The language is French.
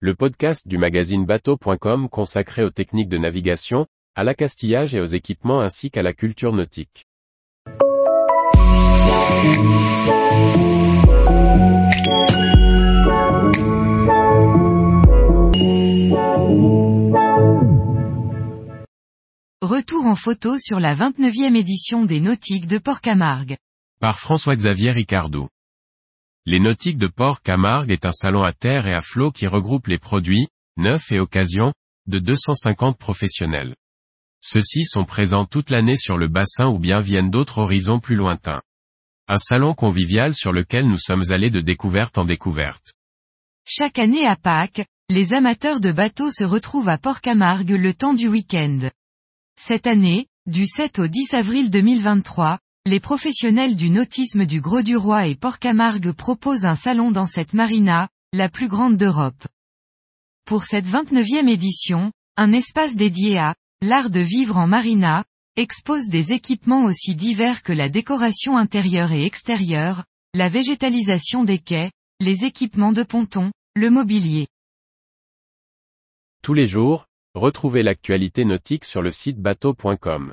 le podcast du magazine bateau.com consacré aux techniques de navigation, à l'accastillage et aux équipements ainsi qu'à la culture nautique. Retour en photo sur la 29e édition des Nautiques de Port-Camargue. Par François-Xavier Ricardou. Les Nautiques de Port-Camargue est un salon à terre et à flot qui regroupe les produits, neufs et occasions, de 250 professionnels. Ceux-ci sont présents toute l'année sur le bassin ou bien viennent d'autres horizons plus lointains. Un salon convivial sur lequel nous sommes allés de découverte en découverte. Chaque année à Pâques, les amateurs de bateaux se retrouvent à Port-Camargue le temps du week-end. Cette année, du 7 au 10 avril 2023, les professionnels du nautisme du Gros-du-Roi et Port-Camargue proposent un salon dans cette marina, la plus grande d'Europe. Pour cette 29e édition, un espace dédié à l'art de vivre en marina, expose des équipements aussi divers que la décoration intérieure et extérieure, la végétalisation des quais, les équipements de ponton, le mobilier. Tous les jours, retrouvez l'actualité nautique sur le site bateau.com.